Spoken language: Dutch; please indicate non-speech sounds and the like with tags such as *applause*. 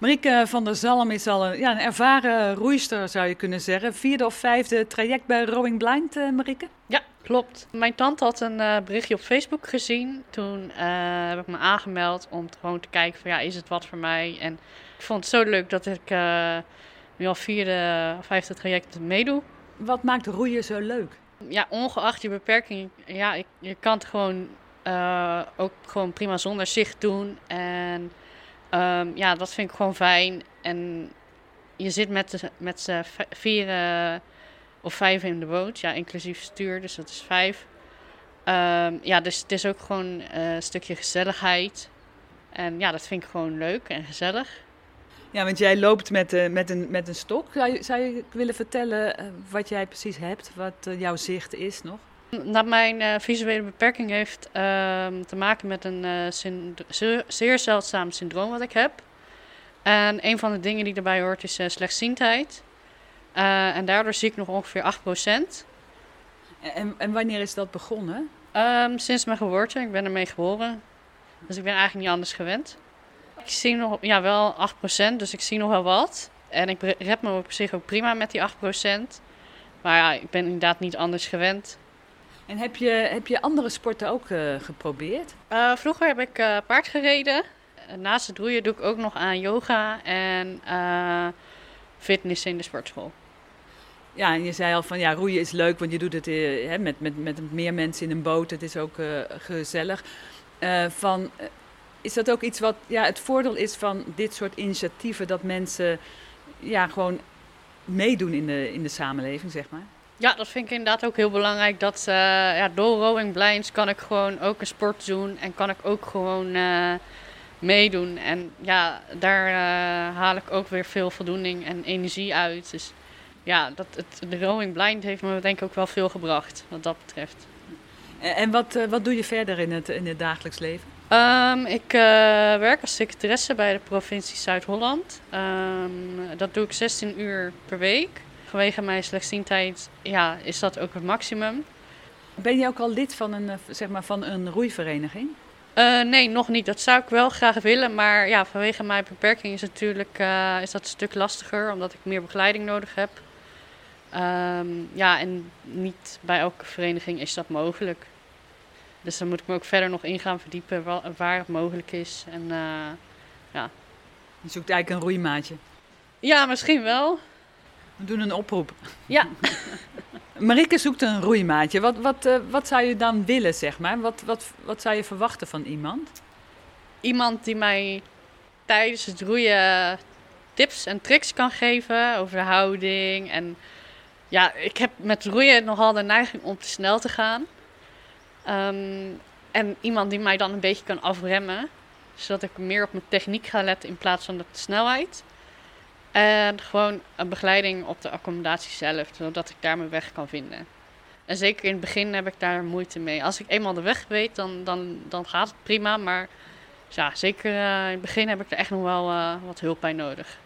Marieke van der Zalm is al een, ja, een ervaren roeister, zou je kunnen zeggen. Vierde of vijfde traject bij Rowing Blind, uh, Marieke? Ja, klopt. Mijn tante had een uh, berichtje op Facebook gezien. Toen uh, heb ik me aangemeld om gewoon te kijken van ja, is het wat voor mij? En ik vond het zo leuk dat ik nu al vierde of vijfde traject meedoe. Wat maakt roeien zo leuk? Ja, ongeacht je beperking, ja, ik, je kan het gewoon ook gewoon prima zonder zicht doen. En Um, ja, dat vind ik gewoon fijn. En je zit met, met z'n vier of vijf in de boot, ja, inclusief stuur, dus dat is vijf. Um, ja, dus het is ook gewoon uh, een stukje gezelligheid. En ja, dat vind ik gewoon leuk en gezellig. Ja, want jij loopt met, uh, met, een, met een stok. Zou je, zou je willen vertellen uh, wat jij precies hebt, wat jouw zicht is nog? Dat mijn uh, visuele beperking heeft uh, te maken met een uh, zeer zeldzaam syndroom wat ik heb. En een van de dingen die erbij hoort is slechtziendheid. en daardoor zie ik nog ongeveer 8%. En, en wanneer is dat begonnen? Um, sinds mijn geboorte. Ik ben ermee geboren. Dus ik ben eigenlijk niet anders gewend. Ik zie nog ja, wel 8%, dus ik zie nog wel wat. En ik red me op zich ook prima met die 8%. Maar ja, ik ben inderdaad niet anders gewend. En heb je, heb je andere sporten ook uh, geprobeerd? Uh, vroeger heb ik uh, paard gereden. Naast het roeien doe ik ook nog aan yoga en fitness in de sportschool. Ja, en je zei al van ja, roeien is leuk, want je doet het hè, met, met, met meer mensen in een boot. Het is ook gezellig. van, is dat ook iets wat ja, het voordeel is van dit soort initiatieven, dat mensen ja, gewoon meedoen in de, in de samenleving, zeg maar? Ja, dat vind ik inderdaad ook heel belangrijk. Dat uh, ja, door Rowing Blinds kan ik gewoon ook een sport doen en kan ik ook gewoon uh, meedoen. En ja, daar uh, haal ik ook weer veel voldoening en energie uit. Dus ja, dat, het, de Rowing Blind heeft me denk ik ook wel veel gebracht wat dat betreft. En wat, wat doe je verder in het, in het dagelijks leven? Um, ik werk als secretaresse bij de provincie Zuid-Holland. Um, dat doe ik 16 uur per week. Vanwege mijn slechtziendheid ja, is dat ook het maximum. Ben je ook al lid van een, eh, zeg maar, van een roeivereniging? Uh, nee, nog niet. Dat zou ik wel graag willen. Maar ja, vanwege mijn beperking is, natuurlijk, uh, is dat een stuk lastiger. Omdat ik meer begeleiding nodig heb. Um, ja, en niet bij elke vereniging is dat mogelijk. Dus dan moet ik me ook verder nog in gaan verdiepen waar het mogelijk is. En, uh, ja. Je zoekt eigenlijk een roeimaatje? Ja, misschien wel. We doen een oproep. Ja. *laughs* Marike zoekt een roeimaatje. Wat, wat, uh, wat zou je dan willen, zeg maar? Wat, wat, wat zou je verwachten van iemand? Iemand die mij tijdens het roeien tips en tricks kan geven over de houding. En ja, ik heb met roeien nogal de neiging om te snel te gaan. Um, en iemand die mij dan een beetje kan afremmen. Zodat ik meer op mijn techniek ga letten in plaats van de snelheid. En gewoon een begeleiding op de accommodatie zelf, zodat ik daar mijn weg kan vinden. En zeker in het begin heb ik daar moeite mee. Als ik eenmaal de weg weet, dan, dan, dan gaat het prima. Maar ja, zeker uh, in het begin heb ik er echt nog wel uh, wat hulp bij nodig.